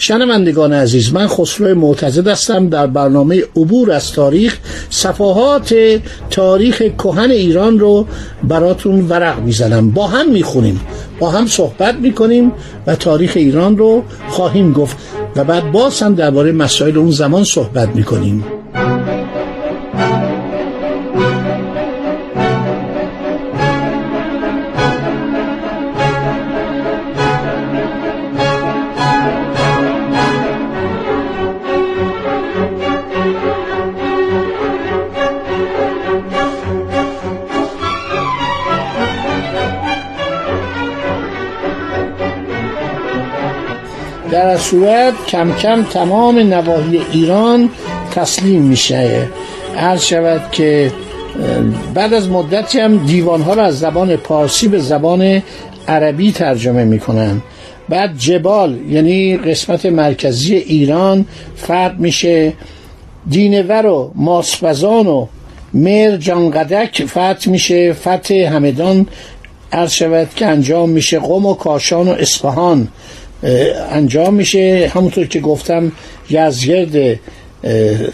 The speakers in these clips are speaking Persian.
شنوندگان عزیز من خسرو معتزد هستم. در برنامه عبور از تاریخ صفحات تاریخ کهن ایران رو براتون ورق می‌زنم. با هم می‌خونیم با هم صحبت می‌کنیم و تاریخ ایران رو خواهیم گفت. و بعد باز هم درباره مسائل اون زمان صحبت می‌کنیم. صورت کم کم تمام نواحی ایران تسلیم میشه. عرض شود که بعد از مدتی هم دیوانها را از زبان پارسی به زبان عربی ترجمه می‌کنن. بعد جبال یعنی قسمت مرکزی ایران فرد میشه. دینور و ماسپزان و مر جانقدک فتح میشه. فتح همدان عرض شود که انجام میشه. قم و کاشان و اصفهان. انجام میشه. همونطور که گفتم یزگرد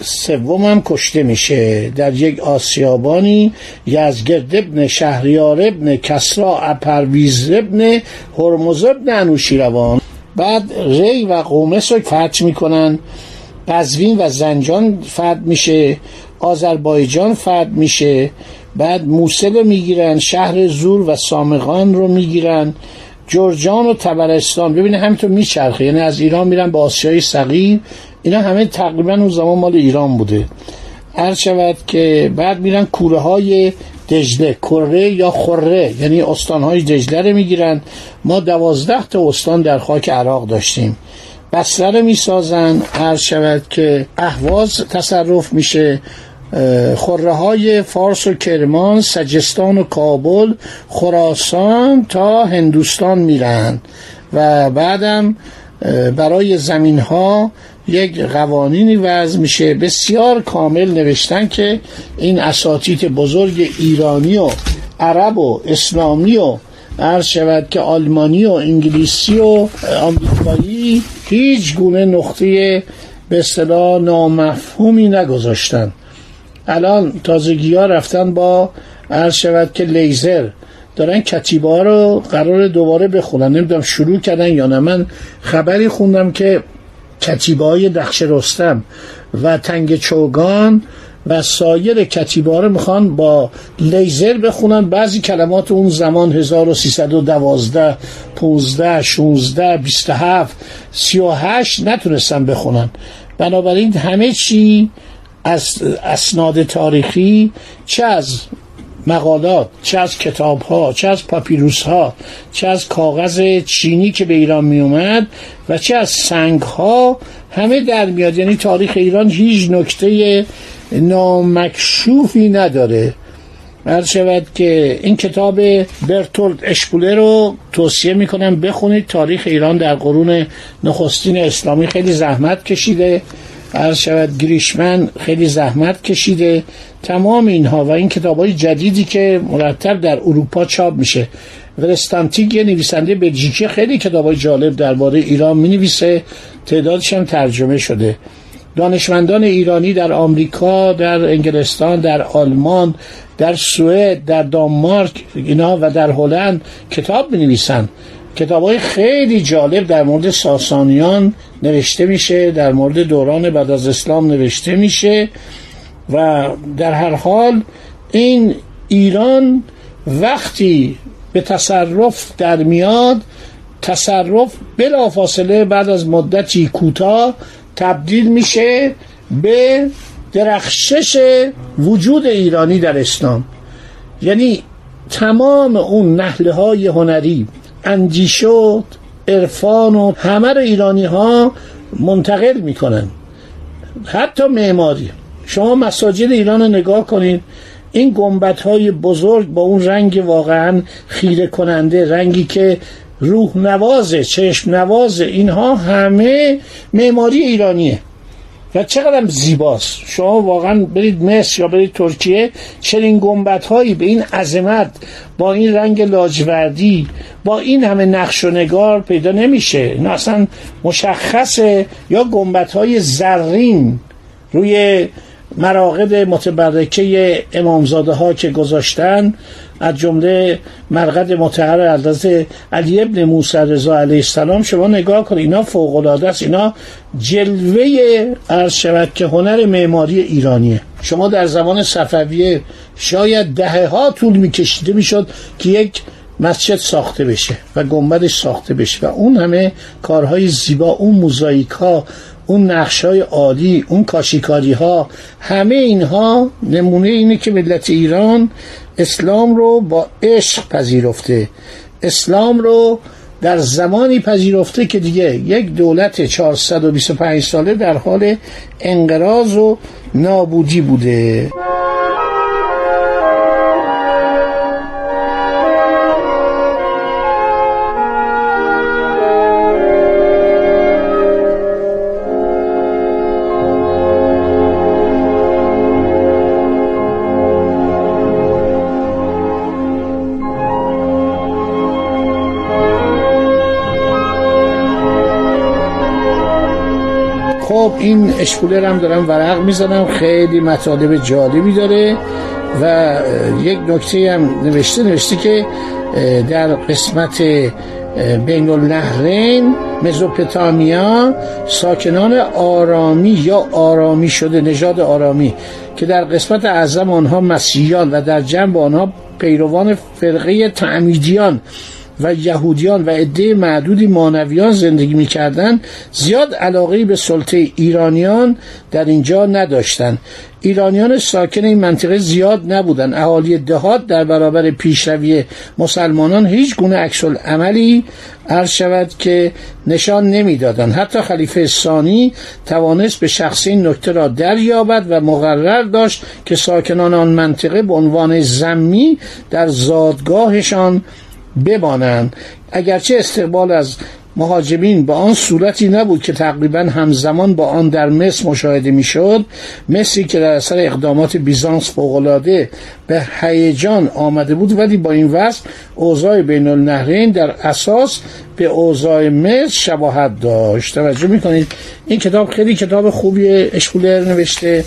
سوم هم کشته میشه. در یک آسیابانی یزگرد ابن شهریار ابن کسرا اپرویز ابن هرمز ابن انوشیروان. بعد ری و قومس رو فتح می‌کنن. قزوین و زنجان فتح میشه. آذربایجان فتح میشه. بعد موسل رو می‌گیرن. شهر زور و سامغان رو می‌گیرن. جرجان و تبرستان ببینید همینطور میچرخه. یعنی از ایران میرن به آسیای صغیر. اینا همه تقریبا اون زمان مال ایران بوده. هر شود که بعد میرن کوره های دجله. کره یا خوره یعنی استان های دجله رو می‌گیرن. ما دوازده تا استان در خاک عراق داشتیم. بسره می‌سازن. هر شود که اهواز تصرف میشه. خوره های فارس و کرمان سجستان و کابل خراسان تا هندوستان میرن و بعدم برای زمین ها یک قوانینی وضع میشه بسیار کامل نوشتن که این اساتید بزرگ ایرانی و عرب و اسلامی و عرض شود که آلمانی و انگلیسی و آمریکایی هیچ گونه نقطه به اصطلاح نامفهومی نگذاشتن. الان تازگی ها رفتن با عرض شود که لیزر. دارن کتیبه ها رو قرار دوباره بخونن. نمی‌دونم شروع کردن یا نه. من خبری خوندم که کتیبه های دخش رستم و تنگ چوگان و سایر کتیبه رو می‌خوان با لیزر بخونن. بعضی کلمات اون زمان 1312 15 16 27 38 نتونستن بخونن. بنابراین همه چی از اسناد تاریخی چه از مقالات چه از کتاب ها چه از پاپیروس ها چه از کاغذ چینی که به ایران می اومد و چه از سنگ ها همه در میاد. یعنی تاریخ ایران هیچ نکته نامکشوفی نداره. عرض شود که این کتاب برتولد اشپوله رو توصیه می‌کنم بخونید. تاریخ ایران در قرون نخستین اسلامی خیلی زحمت کشیده. عرض شود گریشمن خیلی زحمت کشیده تمام اینها و این کتاب های جدیدی که مرتب در اروپا چاپ میشه. ورستانتیگ یه نویسنده بلژیکی خیلی کتاب های جالب درباره ایران می نویسه تعدادش هم ترجمه شده. دانشمندان ایرانی در آمریکا در انگلستان در آلمان در سوئد در دانمارک اینا و در هلند کتاب می نویسن کتاب های خیلی جالب در مورد ساسانیان نوشته میشه در مورد دوران بعد از اسلام نوشته میشه و در هر حال این ایران وقتی به تصرف در میاد تصرف بلافاصله بعد از مدتی کوتاه تبدیل میشه به درخشش وجود ایرانی در اسلام. یعنی تمام اون نحله های هنری اندیشد عرفان و همه رو ایرانی ها منتقل می‌کنن. حتی معماری. شما مساجد ایران رو نگاه کنید این گنبت های بزرگ با اون رنگ واقعا خیره کننده رنگی که روح نوازه چشم نوازه اینها همه معماری ایرانیه. و چقدر زیباست. شما واقعا برید مصر یا برید ترکیه چنین گنبت هایی به این عظمت با این رنگ لاجوردی با این همه نقش و نگار پیدا نمیشه. این اصلا مشخصه یا گنبت های زرین روی مراقد متبرکه امامزاده ها که گذاشتن از جمله مرقد متحر از علی ابن موسی رضا علیه السلام شما نگاه کنید اینا فوق العاده است اینا جلوه عرض شود که هنر معماری ایرانیه. شما در زمان صفویه شاید دهه ها طول میکشیده می‌شد که یک مسجد ساخته بشه و گنبدش ساخته بشه و اون همه کارهای زیبا اون موزاییک ها اون نقش های عالی اون کاشیکاری ها همه اینها نمونه اینه که ملت ایران اسلام رو با عشق پذیرفته. اسلام رو در زمانی پذیرفته که دیگه یک دولت 425 ساله در حال انقراض و نابودی بوده. خب این اشکولر هم دارم ورق می‌زنم خیلی مطالب جالبی داره و یک نکته هم نوشته نوشته که در قسمت بین النهرین مزوپتامیا ساکنان آرامی یا آرامی شده نژاد آرامی که در قسمت اعظم آنها مسیحیان و در جنب آنها پیروان فرقه تعمیدیان و یهودیان و عده معدودی مانویان زندگی می‌کردند زیاد علاقه به سلطه ایرانیان در اینجا نداشتند. ایرانیان ساکن این منطقه زیاد نبودند. اهالی دهات در برابر پیشروی مسلمانان هیچ گونه عکس عملی عرض شود که نشان نمی‌دادند. حتی خلیفه ثانی توانست به شخصی این نکته را دریابد و مقرر داشت که ساکنان آن منطقه به عنوان زمی در زادگاهشان بمانند. اگرچه استقبال از مهاجمین به آن صورتی نبود که تقریبا همزمان با آن در مصر مشاهده می‌شد مصری که در اثر اقدامات بیزانس فوقالعاده به هیجان آمده بود ولی با این وضع اوضاع بین النهرین در اساس به اوضاع مصر شباهت داشت. توجه می‌کنید این کتاب خیلی کتاب خوبی اشکولر نوشته.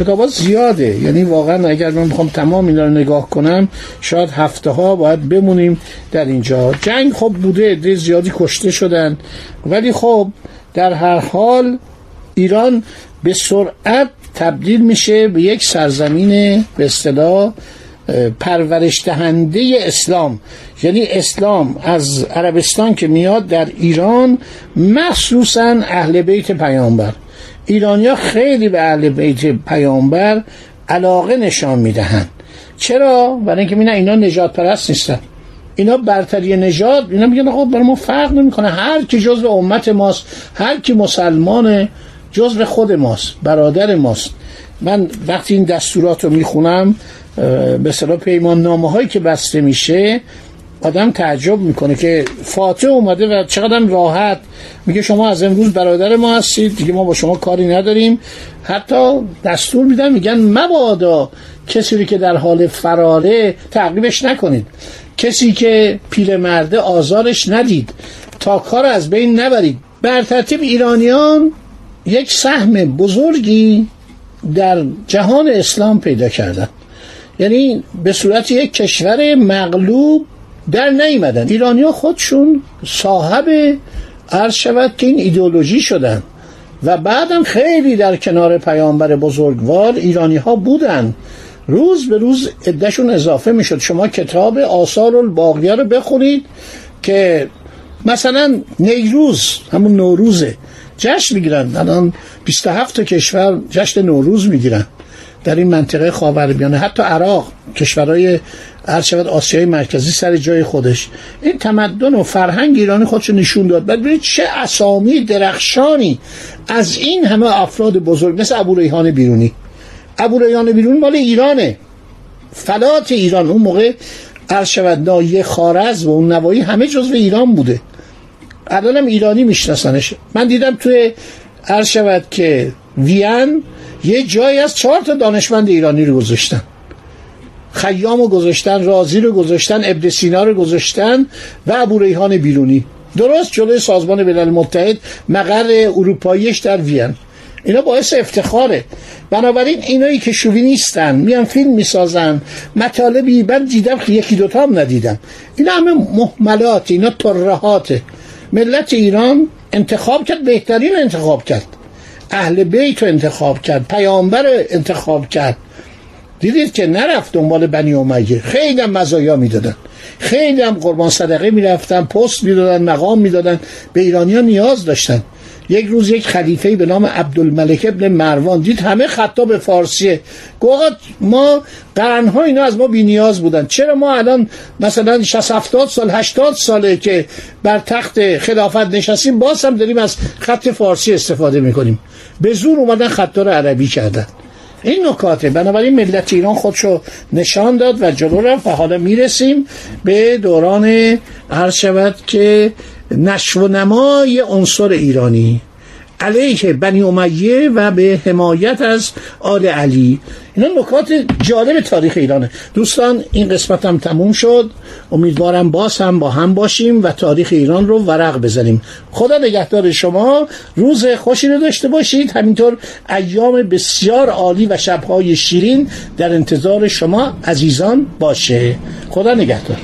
کتاب زیاده. یعنی واقعا اگر من بخوام تمام اینا رو نگاه کنم شاید هفته ها باید بمونیم در اینجا. جنگ خب بوده عده زیادی کشته شدن. ولی خب در هر حال ایران به سرعت تبدیل میشه به یک سرزمین به اصطلاح پرورش دهنده اسلام. یعنی اسلام از عربستان که میاد در ایران مخصوصا اهل بیت پیامبر. ایرانیا خیلی به اهل بیت پیامبر علاقه نشان می‌دهند. چرا؟ برای اینکه میگن اینا نجات پرست نیستن. اینا برتری نجات اینا میگن خب برای ما فرق نمی‌کنه. هر کی جزء امت ماست هر کی مسلمان جزء خود ماست برادر ماست. من وقتی این دستورات رو می‌خونم به صلاح پیمان نامه هایی که بسته میشه آدم تعجب می‌کنه که فاتح اومده و چقدر راحت. میگه شما از امروز برادر ما هستید. دیگه ما با شما کاری نداریم. حتی دستور میدن میگن مبادا کسی که در حال فراره تعقیبش نکنید. کسی که پیرمرده آزارش ندید. تا کار از بین نبرید. بر ترتیب ایرانیان یک سهم بزرگی در جهان اسلام پیدا کردن. یعنی به صورت یک کشور مغلوب در نیمدن ایرانی ها خودشون صاحب عرض شود که این ایدئولوژی شدن. و بعدم خیلی در کنار پیامبر بزرگوار ایرانی ها بودن. روز به روز عدهشون اضافه می‌شد. شما کتاب آثار الباقیه رو بخونید که مثلا نیروز همون نوروزه جشن می‌گیرن. الان 27 تا کشور جشن نوروز می‌گیرن. در این منطقه خاورمیانه حتی عراق کشورهای شود آسیای مرکزی سر جای خودش. این تمدن و فرهنگ ایرانی خودشو نشون داد. بعد ببینید چه اسامی درخشانی از این همه افراد بزرگ مثل ابو ریحان بیرونی. ابو ریحان بیرونی مال ایرانه. فلات ایران. اون موقع شود نایه خارز و اون نوایی همه جزو ایران بوده. الانم ایرانی میشناسنش. من دیدم توی شود که وین یه جایی از چهار تا دانشمند ایرانی رو گذاشتن. خیام رو گذاشتن رازی رو گذاشتن ابن سینا رو گذاشتن و ابو ریحان بیرونی. درست جلوی سازمان بین المتحد مقر اروپاییش در وین. اینا باعث افتخاره. بنابراین اینایی که شوی نیستن میان فیلم می‌سازن مطالبی من دیدم که یکی دوتا هم ندیدم. اینا همه محملات اینا ترهاته ملت ایران انتخاب کرد بهترین انتخاب کرد. اهل بیت رو انتخاب کرد پیامبر انتخاب کرد. دیدید که نرفت دنبال بنی امیه. خیلی هم مزایا می‌دادن. خیلی هم قربان صدقه می‌رفتن پست می‌دادن مقام می‌دادن. به ایرانیا نیاز داشتن. یک روز یک خلیفه به نام عبدالملک ابن مروان دید همه خطا به فارسیه. گفت ما قرنها اینا از ما بی نیاز بودن. چرا ما الان مثلا 60 70 سال 80 ساله که بر تخت خلافت نشستیم باز هم داریم از خط فارسی استفاده می‌کنیم. به زور اومدن خطا رو عربی کردن. این نکاته. بنابراین ملت ایران خودشو نشان داد و جلو رفت و حالا می‌رسیم به دوران عرض شود که نشو و نمای عنصر ایرانی علیه بنی امیه و به حمایت از آل علی. اینا نکات جالب تاریخ ایرانه. دوستان این قسمت هم تموم شد. امیدوارم باز هم با هم باشیم و تاریخ ایران رو ورق بزنیم. خدا نگهدار شما. روز خوشی رو داشته باشید. همینطور ایام بسیار عالی و شبهای شیرین در انتظار شما عزیزان باشه. خدا نگهدار.